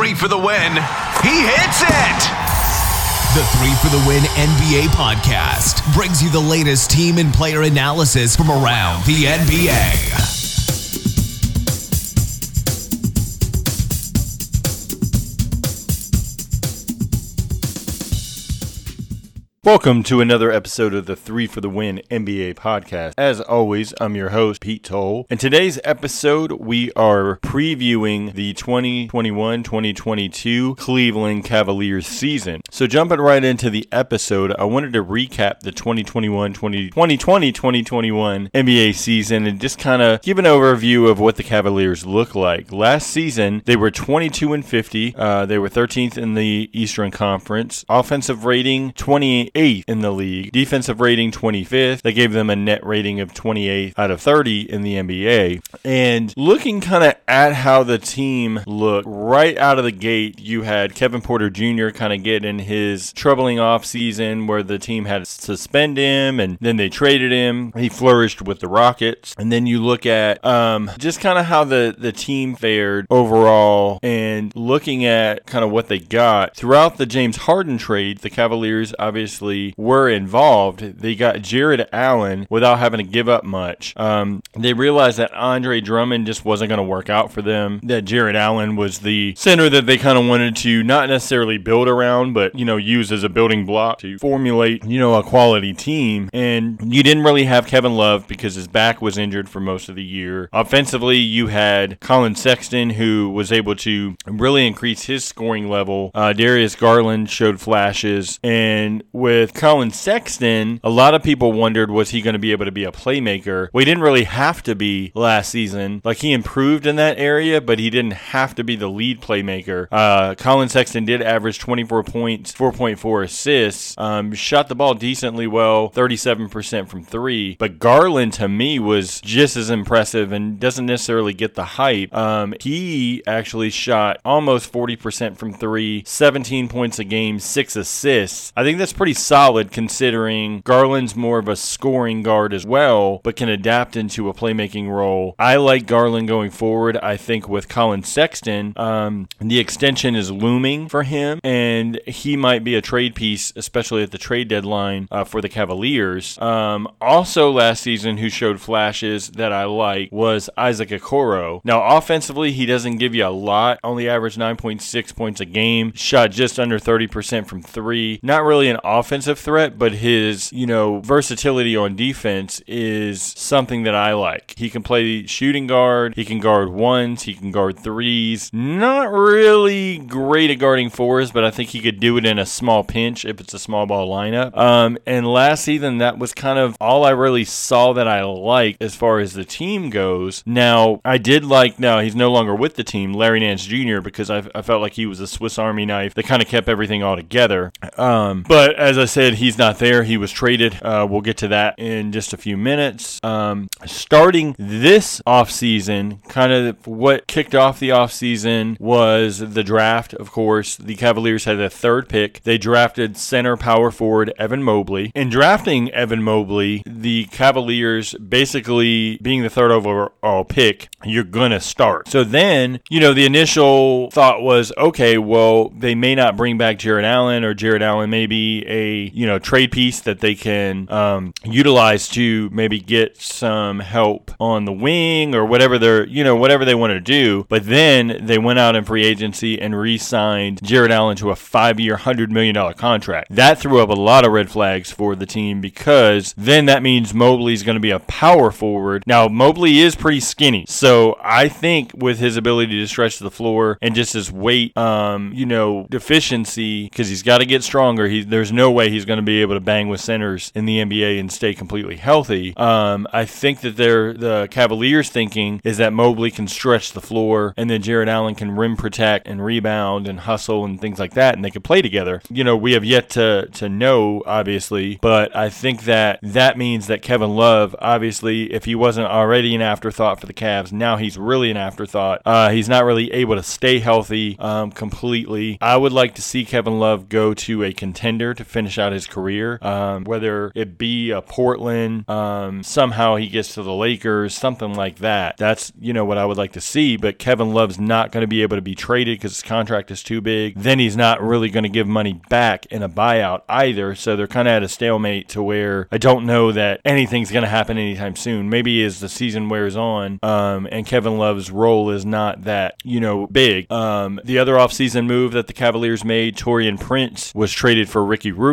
three for the win. He hits it. The Three for the Win NBA podcast brings you the latest team and player analysis from around the NBA. Welcome to another episode of the Three for the Win NBA podcast. As always, I'm your host, Pete Toll. In today's episode, we are previewing the 2021 2022 Cleveland Cavaliers season. So, jumping right into the episode, I wanted to recap the 2021 2020 2021 NBA season and just kind of give an overview of what the Cavaliers look like. Last season, they were 22 and 50, uh, they were 13th in the Eastern Conference, offensive rating 28 28th in the league. Defensive rating 25th. They gave them a net rating of 28 out of 30 in the NBA. And looking kind of at how the team looked right out of the gate, you had Kevin Porter Jr. kind of get in his troubling off season where the team had to suspend him and then they traded him. He flourished with the Rockets. And then you look at um, just kind of how the, the team fared overall and looking at kind of what they got throughout the James Harden trade, the Cavaliers obviously obviously were involved. They got Jarrett Allen without having to give up much. Um, they realized that Andre Drummond just wasn't going to work out for them. That Jarrett Allen was the center that they kind of wanted to not necessarily build around, but you know use as a building block to formulate you know a quality team. And you didn't really have Kevin Love because his back was injured for most of the year. Offensively, you had Collin Sexton who was able to really increase his scoring level. Uh, Darius Garland showed flashes, and with with Collin Sexton, a lot of people wondered was he going to be able to be a playmaker. Well, he didn't really have to be last season. Like he improved in that area, but he didn't have to be the lead playmaker. Uh, Collin Sexton did average 24 points, 4.4 assists, um, shot the ball decently well, 37% from three. But Garland to me was just as impressive and doesn't necessarily get the hype. Um, he actually shot almost 40% from three, 17 points a game, six assists. I think that's pretty solid considering Garland's more of a scoring guard as well, but can adapt into a playmaking role. I like Garland going forward. I think with Collin Sexton, um, the extension is looming for him, and he might be a trade piece, especially at the trade deadline uh, for the Cavaliers. Um, also, last season, who showed flashes that I like was Isaac Okoro. Now, offensively, he doesn't give you a lot, only averaged 9.6 points a game, shot just under 30% from three. Not really an offensive offensive threat, but his, you know, versatility on defense is something that I like. He can play shooting guard, he can guard ones, he can guard threes. Not really great at guarding fours, but I think he could do it in a small pinch if it's a small ball lineup. Um, and last season, that was kind of all I really saw that I liked as far as the team goes. Now, I did like, now he's no longer with the team, Larry Nance Jr., because I, I felt like he was a Swiss Army knife that kind of kept everything all together. Um, but as I said, he's not there. He was traded. Uh, we'll get to that in just a few minutes. Um, starting this offseason, kind of what kicked off the offseason was the draft, of course. The Cavaliers had a third pick. They drafted center power forward Evan Mobley. In drafting Evan Mobley, the Cavaliers basically being the third overall pick, you're going to start. So then, you know, the initial thought was okay, well, they may not bring back Jarrett Allen or Jarrett Allen may be a you know trade piece that they can um, utilize to maybe get some help on the wing or whatever they're you know whatever they want to do. But then they went out in free agency and re-signed Jarrett Allen to a five-year, hundred million dollar contract. That threw up a lot of red flags for the team because then that means Mobley's going to be a power forward. Now Mobley is pretty skinny, so I think with his ability to stretch the floor and just his weight, um, you know, deficiency because he's got to get stronger. He, there's no way way he's going to be able to bang with centers in the NBA and stay completely healthy. Um, I think that they're the Cavaliers' thinking is that Mobley can stretch the floor and then Jarrett Allen can rim protect and rebound and hustle and things like that, and they can play together. You know, we have yet to to know, obviously, but I think that that means that Kevin Love, obviously, if he wasn't already an afterthought for the Cavs, now he's really an afterthought. Uh, he's not really able to stay healthy um, completely. I would like to see Kevin Love go to a contender to finish finish out his career. Um, whether it be a Portland, um, somehow he gets to the Lakers, something like that. That's you know what I would like to see. But Kevin Love's not going to be able to be traded because his contract is too big. Then he's not really going to give money back in a buyout either. So they're kind of at a stalemate to where I don't know that anything's going to happen anytime soon. Maybe as the season wears on, um, and Kevin Love's role is not that you know big. Um, the other offseason move that the Cavaliers made, Taurean Prince was traded for Ricky Rubio.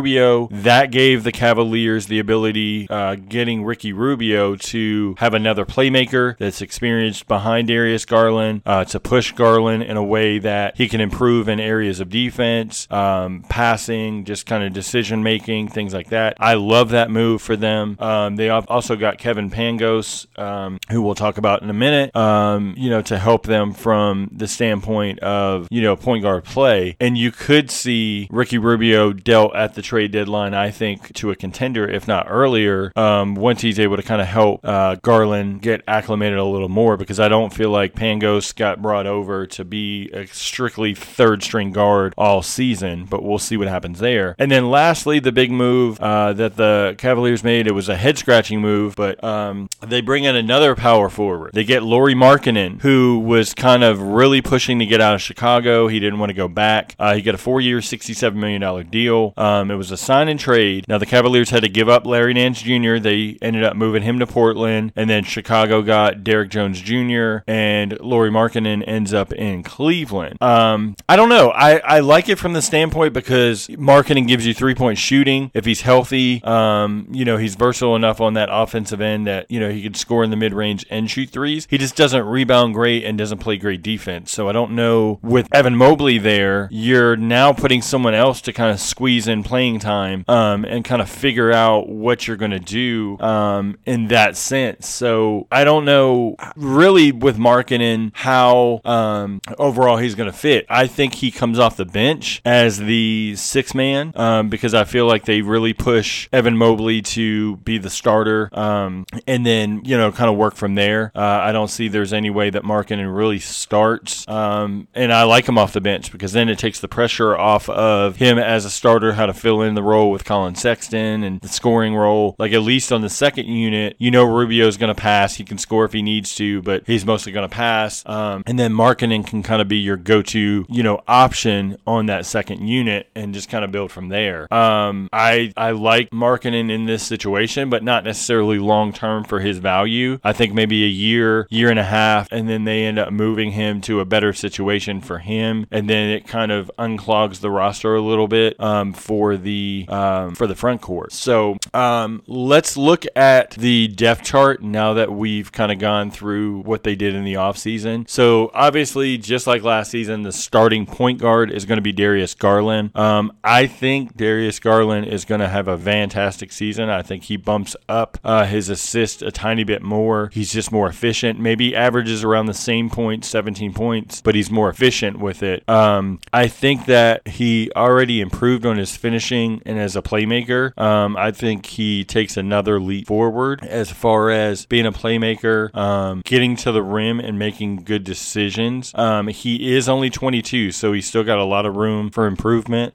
That gave the Cavaliers the ability, uh, getting Ricky Rubio to have another playmaker that's experienced behind Darius Garland uh, to push Garland in a way that he can improve in areas of defense, um, passing, just kind of decision making, things like that. I love that move for them. Um, they also got Kevin Pangos, um, who we'll talk about in a minute, um, you know, to help them from the standpoint of, you know, point guard play. And you could see Ricky Rubio dealt at the trade deadline, I think, to a contender, if not earlier, um, once he's able to kind of help uh, Garland get acclimated a little more, because I don't feel like Pangos got brought over to be a strictly third string guard all season, but we'll see what happens there. And then lastly, the big move uh, that the Cavaliers made, it was a head scratching move, but um, they bring in another power forward. They get Lauri Markkanen, who was kind of really pushing to get out of Chicago. He didn't want to go back. Uh, he got a four year, $67 million deal. Um, it was a sign and trade. Now, the Cavaliers had to give up Larry Nance Jr., they ended up moving him to Portland, and then Chicago got Derrick Jones Jr., and Lauri Markkanen ends up in Cleveland. Um, I don't know. I, I like it from the standpoint because Markkanen gives you three point shooting. If he's healthy, um, you know, he's versatile enough on that offensive end that, you know, he can score in the mid range and shoot threes. He just doesn't rebound great and doesn't play great defense. So I don't know. With Evan Mobley there, you're now putting someone else to kind of squeeze in playing time um, and kind of figure out what you're going to do um, in that sense. So I don't know really with Markkanen how um, overall he's going to fit. I think he comes off the bench as the six man um, because I feel like they really push Evan Mobley to be the starter um, and then, you know, kind of work from there. Uh, I don't see there's any way that Markkanen really starts. Um, and I like him off the bench because then it takes the pressure off of him as a starter, how to fill in the role with Collin Sexton and the scoring role. Like at least on the second unit, you know Rubio's going to pass. He can score if he needs to, but he's mostly going to pass. Um, and then Markkanen can kind of be your go-to, you know, option on that second unit and just kind of build from there. Um, I I like Markkanen in this situation, but not necessarily long term for his value. I think maybe a year, year and a half, and then they end up moving him to a better situation for him, and then it kind of unclogs the roster a little bit um, for the um, for the front court. So um, let's look at the depth chart now that we've kind of gone through what they did in the offseason. So obviously, just like last season, the starting point guard is going to be Darius Garland. Um, I think Darius Garland is going to have a fantastic season. I think he bumps up uh, his assist a tiny bit more. He's just more efficient. Maybe averages around the same points, 17 points, but he's more efficient with it. Um, I think that he already improved on his finishing and as a playmaker. Um, I think he takes another leap forward as far as being a playmaker, um, getting to the rim and making good decisions. Um, he is only 22, so he's still got a lot of room for improvement.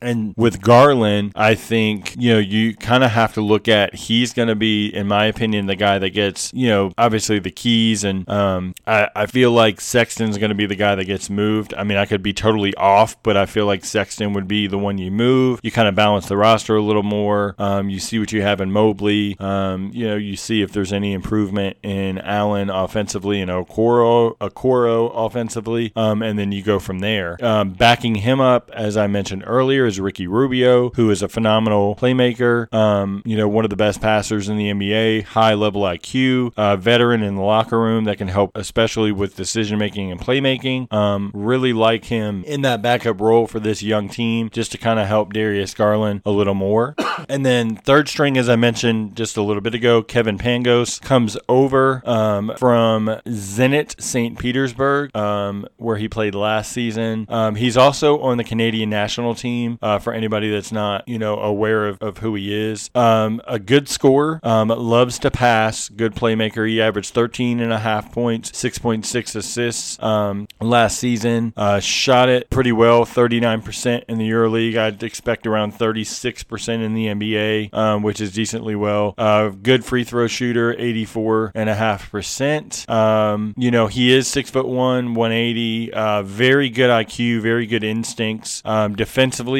And with Garland, I think, you know, you kind of have to look at he's going to be, in my opinion, the guy that gets, you know, obviously the keys. And um, I, I feel like Sexton's going to be the guy that gets moved. I mean, I could be totally off, but I feel like Sexton would be the one you move. You kind of balance the roster a little more. Um, you see what you have in Mobley. Um, you know, you see if there's any improvement in Allen offensively and Okoro, Okoro offensively. Um, and then you go from there. Um, backing him up, as I mentioned earlier, is Ricky Rubio, who is a phenomenal playmaker. Um, you know, one of the best passers in the NBA, high level IQ, uh, veteran in the locker room that can help, especially with decision making and playmaking. Um, really like him in that backup role for this young team, just to kind of help Darius Garland a little more. and then third string, as I mentioned just a little bit ago, Kevin Pangos comes over um, from Zenit St. Petersburg, um, where he played last season. Um, he's also on the Canadian national team. Uh, for anybody that's not, you know, aware of, of who he is. Um, a good scorer, um, loves to pass, good playmaker. He averaged 13 and a half points, 6.6 assists um, last season. Uh, shot it pretty well, 39% in the EuroLeague. I'd expect around 36% in the NBA, um, which is decently well. Uh, good free throw shooter, 84 and a half percent. Um, you know, he is six foot one, 180. Uh, very good IQ, very good instincts. Um,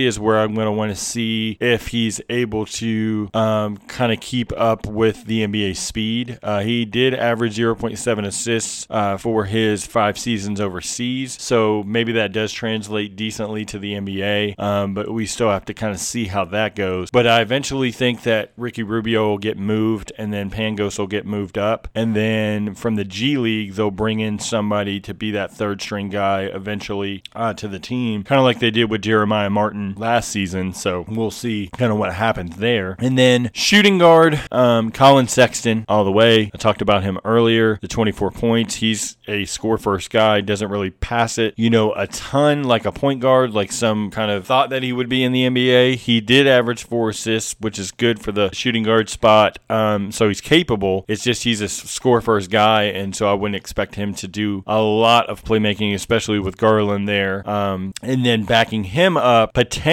is where I'm going to want to see if he's able to um, kind of keep up with the NBA speed. Uh, he did average 0.7 assists uh, for his five seasons overseas, so maybe that does translate decently to the NBA. Um, but we still have to kind of see how that goes. But I eventually think that Ricky Rubio will get moved, and then Pangos will get moved up, and then from the G League they'll bring in somebody to be that third string guy eventually uh, to the team, kind of like they did with Jeremiah Martin last season. So we'll see kind of what happens there. And then shooting guard, um, Collin Sexton, all the way. I talked about him earlier. The 24 points. He's a score first guy. Doesn't really pass it, you know, a ton like a point guard, like some kind of thought that he would be in the NBA. He did average four assists, which is good for the shooting guard spot. Um, so he's capable. It's just he's a score first guy, and so I wouldn't expect him to do a lot of playmaking, especially with Garland there. Um, and then backing him up, potentially,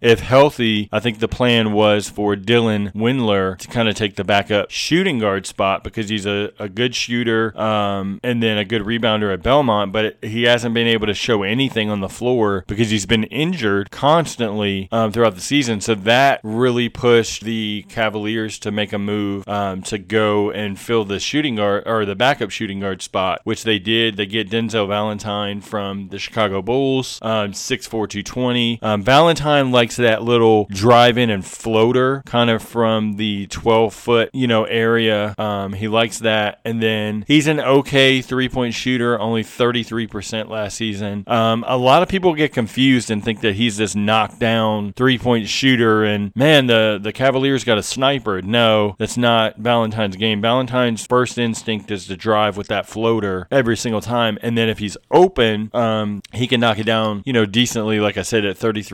if healthy, I think the plan was for Dylan Windler to kind of take the backup shooting guard spot because he's a, a good shooter um, and then a good rebounder at Belmont, but he hasn't been able to show anything on the floor because he's been injured constantly um, throughout the season. So that really pushed the Cavaliers to make a move um, to go and fill the shooting guard or the backup shooting guard spot, which they did. They get Denzel Valentine from the Chicago Bulls, um, 6'4, 220. Valentine likes that little drive in and floater kind of from the 12 foot, you know, area. Um, he likes that. And then he's an okay three point shooter, only 33% last season. Um, a lot of people get confused and think that he's this knockdown three point shooter. And man, the, the Cavaliers got a sniper. No, that's not Valentine's game. Valentine's first instinct is to drive with that floater every single time. And then if he's open, um, he can knock it down, you know, decently, like I said, at 33%.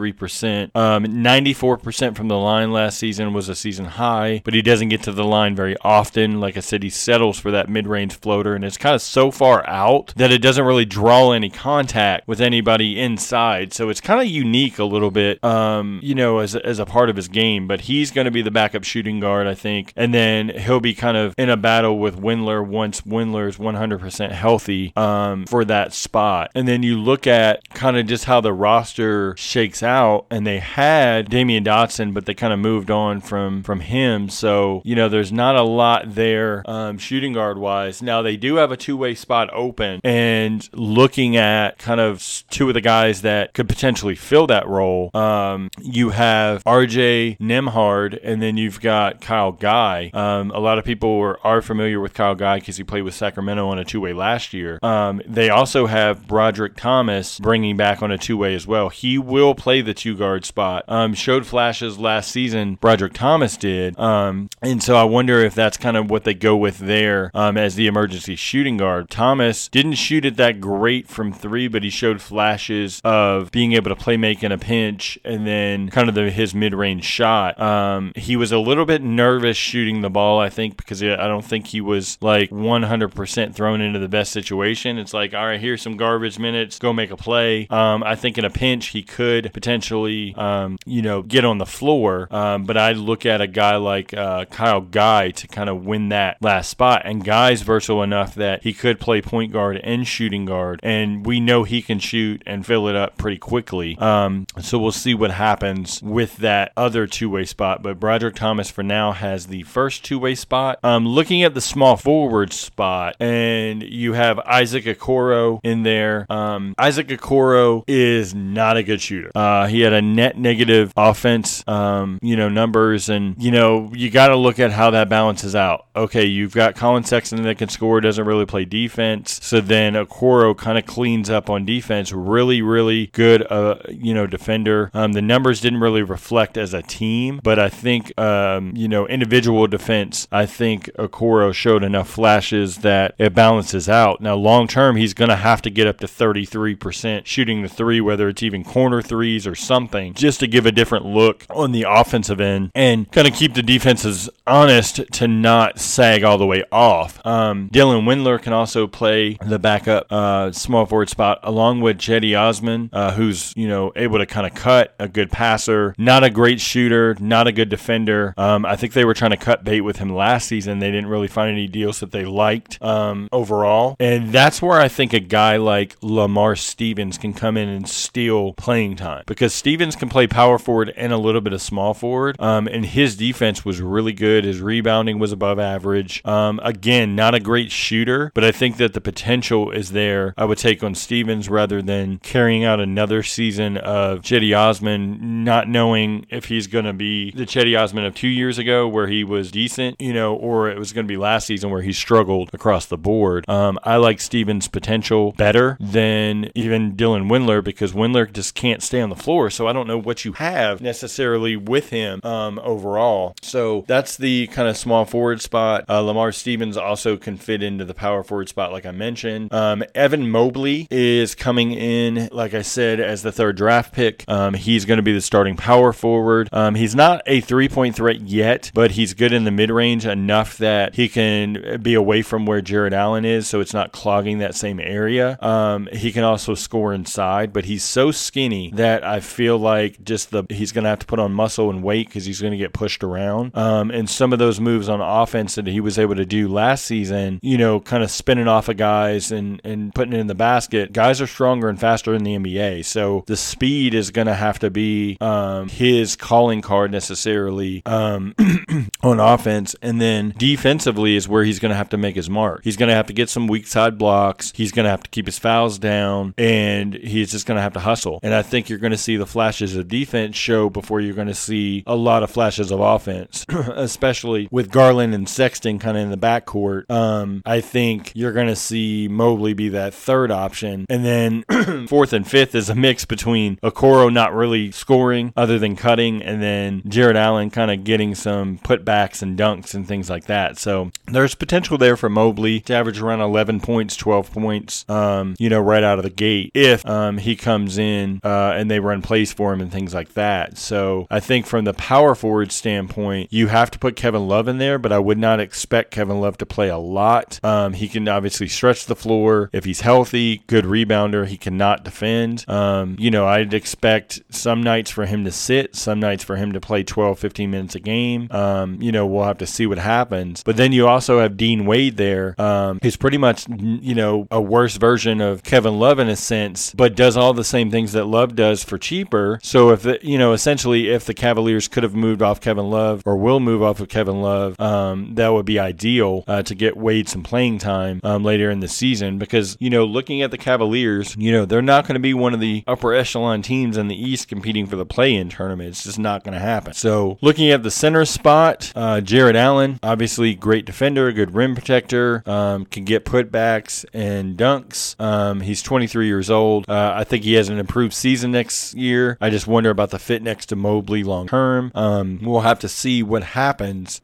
Um, 94% from the line last season was a season high, but he doesn't get to the line very often. Like I said, he settles for that mid range floater, and it's kind of so far out that it doesn't really draw any contact with anybody inside. So it's kind of unique a little bit, um, you know, as, as a part of his game. But he's going to be the backup shooting guard, I think. And then he'll be kind of in a battle with Windler once Windler's 100% healthy um, for that spot. And then you look at kind of just how the roster shakes out, and they had Damyean Dotson, but they kind of moved on from from him. So you know, there's not a lot there um, shooting guard wise. Now they do have a two way spot open, and looking at kind of two of the guys that could potentially fill that role, um, you have RJ Nembhard, and then you've got Kyle Guy. Um, a lot of people are, are familiar with Kyle Guy because he played with Sacramento on a two way last year. Um, they also have Brodric Thomas bringing back on a two way as well. He will play the two guard spot. Um, showed flashes last season. Brodric Thomas did, um, and so I wonder if that's kind of what they go with there um, as the emergency shooting guard. Thomas didn't shoot it that great from three, but he showed flashes of being able to play make in a pinch, and then kind of the, his mid range shot. Um, he was a little bit nervous shooting the ball, I think, because I don't think he was like 100% thrown into the best situation. It's like, all right, here's some garbage minutes, go make a play. Um, I think in a pinch he could potentially, um, you know, get on the floor. Um, but I look at a guy like uh, Kyle Guy to kind of win that last spot. And Guy's versatile enough that he could play point guard and shooting guard, and we know he can shoot and fill it up pretty quickly. Um, so we'll see what happens with that other two-way spot. But Brodric Thomas for now has the first two-way spot. Um, looking at the small forward spot, and you have Isaac Okoro in there. Um, Isaac Okoro is not a good shooter. He had a net negative offense, um, you know, numbers, and you know you got to look at how that balances out. Okay, you've got Collin Sexton that can score, doesn't really play defense, so then Okoro kind of cleans up on defense. Really, really good, uh, you know, defender. Um, the numbers didn't really reflect as a team, but I think, um, you know, individual defense. I think Okoro showed enough flashes that it balances out. Now, long term, he's going to have to get up to 33% shooting the three, whether it's even corner threes or something just to give a different look on the offensive end and kind of keep the defenses honest to not sag all the way off. Um, Dylan Windler can also play the backup uh, small forward spot along with Cedi Osman, uh, who's you know able to kind of cut a good passer, not a great shooter, not a good defender. Um, I think they were trying to cut bait with him last season. They didn't really find any deals that they liked um, overall, and that's where I think a guy like Lamar Stevens can come in and steal playing time because Stevens can play power forward and a little bit of small forward, um, and his defense was really good. His rebounding was above average. Um, again, not a great shooter, but I think that the potential is there. I would take on Stevens rather than carrying out another season of Cedi Osman, not knowing if he's going to be the Cedi Osman of two years ago where he was decent, you know, or it was going to be last season where he struggled across the board. Um, I like Stevens' potential better than even Dylan Windler because Windler just can't stay on the floor. So I don't know what you have necessarily with him um, overall. So that's the kind of small forward spot. Uh, Lamar Stevens also can fit into the power forward spot, like I mentioned. Um, Evan Mobley is coming in, like I said, as the third draft pick. Um, he's going to be the starting power forward. Um, he's not a three point threat yet, but he's good in the mid range enough that he can be away from where Jarrett Allen is, so it's not clogging that same area. Um, he can also score inside, but he's so skinny that I feel like just the he's going to have to put on muscle and weight because he's going to get pushed around. Um, and some of those moves on offense that he was able to do last season, you know, kind of spinning off of guys and and putting it in the basket. Guys are stronger and faster in the NBA, so the speed is going to have to be um, his calling card necessarily um, on offense, and then defensively is where he's going to have to make his mark. He's going to have to get some weak side blocks. He's going to have to keep his fouls down, and he's just going to have to hustle. And I think you're going to see the flashes of defense show before you're going to see a lot of flashes of offense, especially with Garland and Sexton kind of in the backcourt. Um, I think you're going to see Mobley be that third option, and then fourth and fifth is a mix between Okoro not really scoring other than cutting, and then Jarrett Allen kind of getting some putbacks and dunks and things like that. So there's potential there for Mobley to average around 11 points, 12 points, um, you know, right out of the gate if um, he comes in uh, and they run plays for him and things like that. So I think from the power forward standpoint, you have to put Kevin Love in there, but I would not expect Kevin Love to play a lot. Um, he can obviously stretch the floor if he's healthy, good rebounder. He cannot defend. Um, you know, I'd expect some nights for him to sit, some nights for him to play 12, 15 minutes a game. Um, you know, we'll have to see what happens. But then you also have Dean Wade there, um, who's pretty much, you know, a worse version of Kevin Love in a sense, but does all the same things that Love does for cheaper. So if, the, you know, essentially if the Cavaliers could have moved off Kevin Love or will move off of Kevin Love, um, that would be ideal uh, to get Wade some playing time um, later in the season because, you know, looking at the Cavaliers, you know, they're not going to be one of the upper echelon teams in the East competing for the play in tournament. It's just not going to happen. So looking at the center spot, uh, Jarrett Allen, obviously great defender, good rim protector, um, can get putbacks and dunks. Um, he's 23 years old. Uh, I think he has an improved season next year. I just wonder about the fit next to Mobley long term. Um, we'll have to see what happens.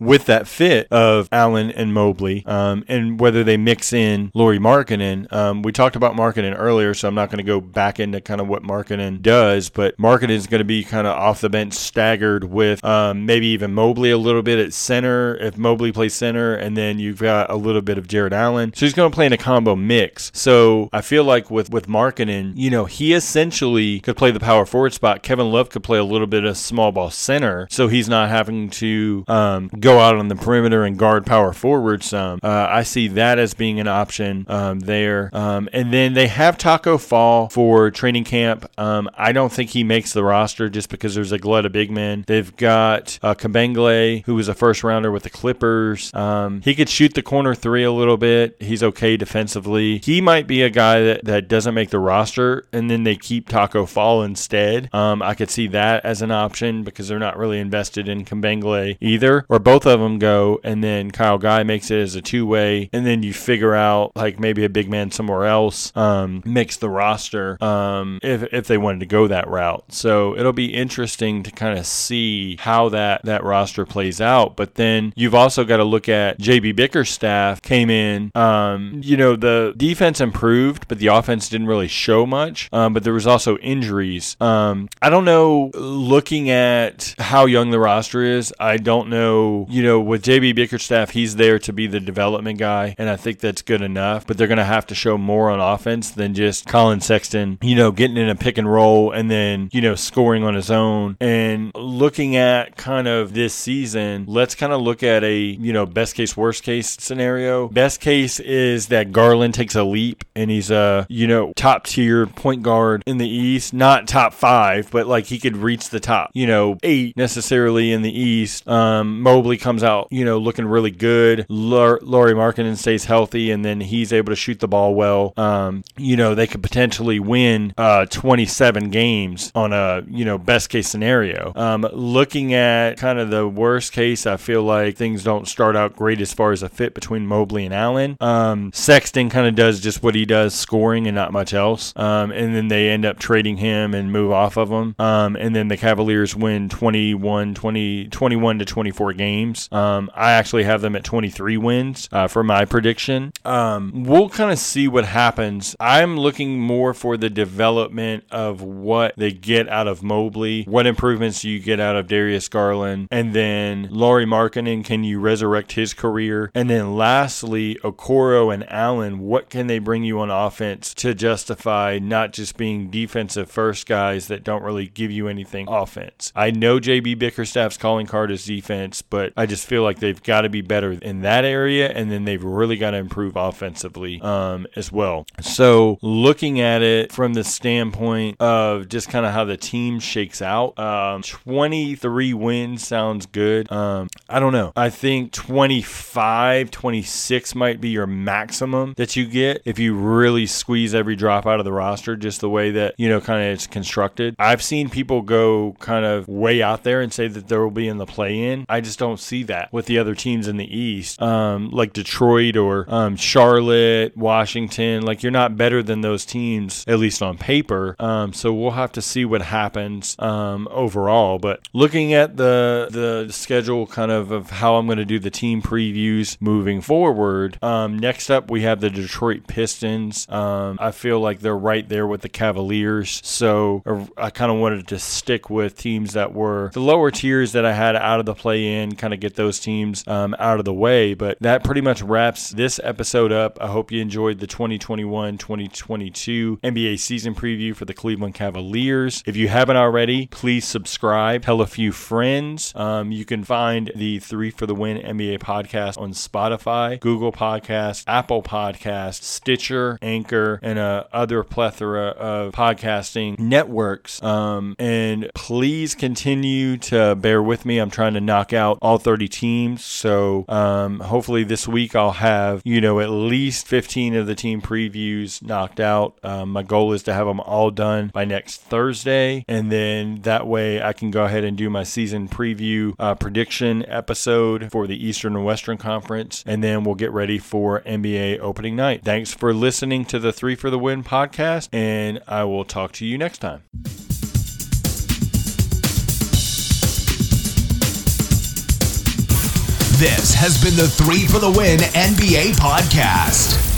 With that fit of Allen and Mobley, um, and whether they mix in Lauri Markkanen. Um, we talked about Markkanen earlier, so I'm not going to go back into kind of what Markkanen does, but Markkanen is going to be kind of off the bench, staggered with um, maybe even Mobley a little bit at center if Mobley plays center, and then you've got a little bit of Jarrett Allen. So he's going to play in a combo mix. So I feel like with with Markkanen, you know, he essentially could play the power forward spot. Kevin Love could play a little bit of small ball center, so he's not having to um, go out on the perimeter and guard power forward some. Uh, I see that as being an option um, there. Um, and then they have Taco Fall for training camp. Um, I don't think he makes the roster just because there's a glut of big men. They've got uh, who was a first rounder with the Clippers. Um, he could shoot the corner three a little bit. He's okay defensively. He might be a guy that, that doesn't make the roster, and then they keep Taco Fall instead. Um, I could see that as an option because they're not really invested in Kabengele either. Or both of them go, and then Kyle Guy makes it as a two way, and then you figure out like maybe a big man somewhere else um, makes the roster um, if if they wanted to go that route. So it'll be interesting to kind of see how that that roster plays out. But then you've also got to look at JB Bickerstaff came in. Um, you know the defense improved, but the offense didn't really show much. Um, but there was also injuries. Um, I don't know. Looking at how young the roster is, I don't know. You know, with JB Bickerstaff, he's there to be the development guy, and I think that's good enough. But they're going to have to show more on offense than just Collin Sexton. You know, getting in a pick and roll and then you know scoring on his own. And looking at kind of this season, let's kind of look at a you know best case, worst case scenario. Best case is that Garland takes a leap and he's a you know top tier point guard in the East, not top five, but like he could reach the top, you know, eight necessarily in the East. Um, Mobley comes out, you know, looking really good. L- Lauri Markkanen stays healthy, and then he's able to shoot the ball well. Um, you know, they could potentially win uh, 27 games on a you know best case scenario. Um, looking at kind of the worst case, I feel like things don't start out great as far as a fit between Mobley and Allen. Um, Sexton kind of does just what he does, scoring and not much else. Um, and then they end up trading him and move off of him. Um, and then the Cavaliers win 21, 20, 21 to 24 games. Um, I actually have them at 23 wins uh, for my prediction. Um, we'll kind of see what happens. I'm looking more for the development of what they get out of Mobley, what improvements you get out of Darius Garland, and then Lauri Markkanen, can you resurrect his career? And then lastly, Okoro and Allen, what can they bring you on offense to justify not just being defensive first guys that don't really give you anything offense? I know JB Bickerstaff's calling card is defense, but I just feel like they've got to be better in that area, and then they've really got to improve offensively um, as well. So looking at it from the standpoint of just kind of how the team shakes out, um, 23 wins sounds good. Um, I don't know. I think 25, 26 might be your maximum that you get if you really squeeze every drop out of the roster, just the way that, you know, kind of it's constructed. I've seen people go kind of way out there and say that there will be in the play in. I just don't see that with the other teams in the East, um, like Detroit or um, Charlotte, Washington. Like, you're not better than those teams, at least on paper. Um, so we'll have to see what happens um, overall. But looking at the the schedule, kind of of how I'm going to do the team previews moving forward. Um, next up, we have the Detroit Pistons. Um, I feel like they're right there with the Cavaliers, so I kind of wanted to stick with teams that were the lower tiers that I had out of the kind of get those teams um, out of the way. But that pretty much wraps this episode up. I hope you enjoyed the 2021-2022 NBA season preview for the Cleveland Cavaliers. If you haven't already, please subscribe. Tell a few friends. Um, you can find the Three for the Win NBA podcast on Spotify, Google Podcast, Apple Podcast, Stitcher, Anchor, and a other plethora of podcasting networks. Um, and please continue to bear with me. I'm trying to knock out all 30 teams. So um, hopefully this week I'll have, you know, at least 15 of the team previews knocked out. Um, my goal is to have them all done by next Thursday. And then that way I can go ahead and do my season preview uh, prediction episode for the Eastern and Western Conference. And then we'll get ready for NBA opening night. Thanks for listening to the Three for the Win podcast. And I will talk to you next time. This has been the Three for the Win NBA podcast.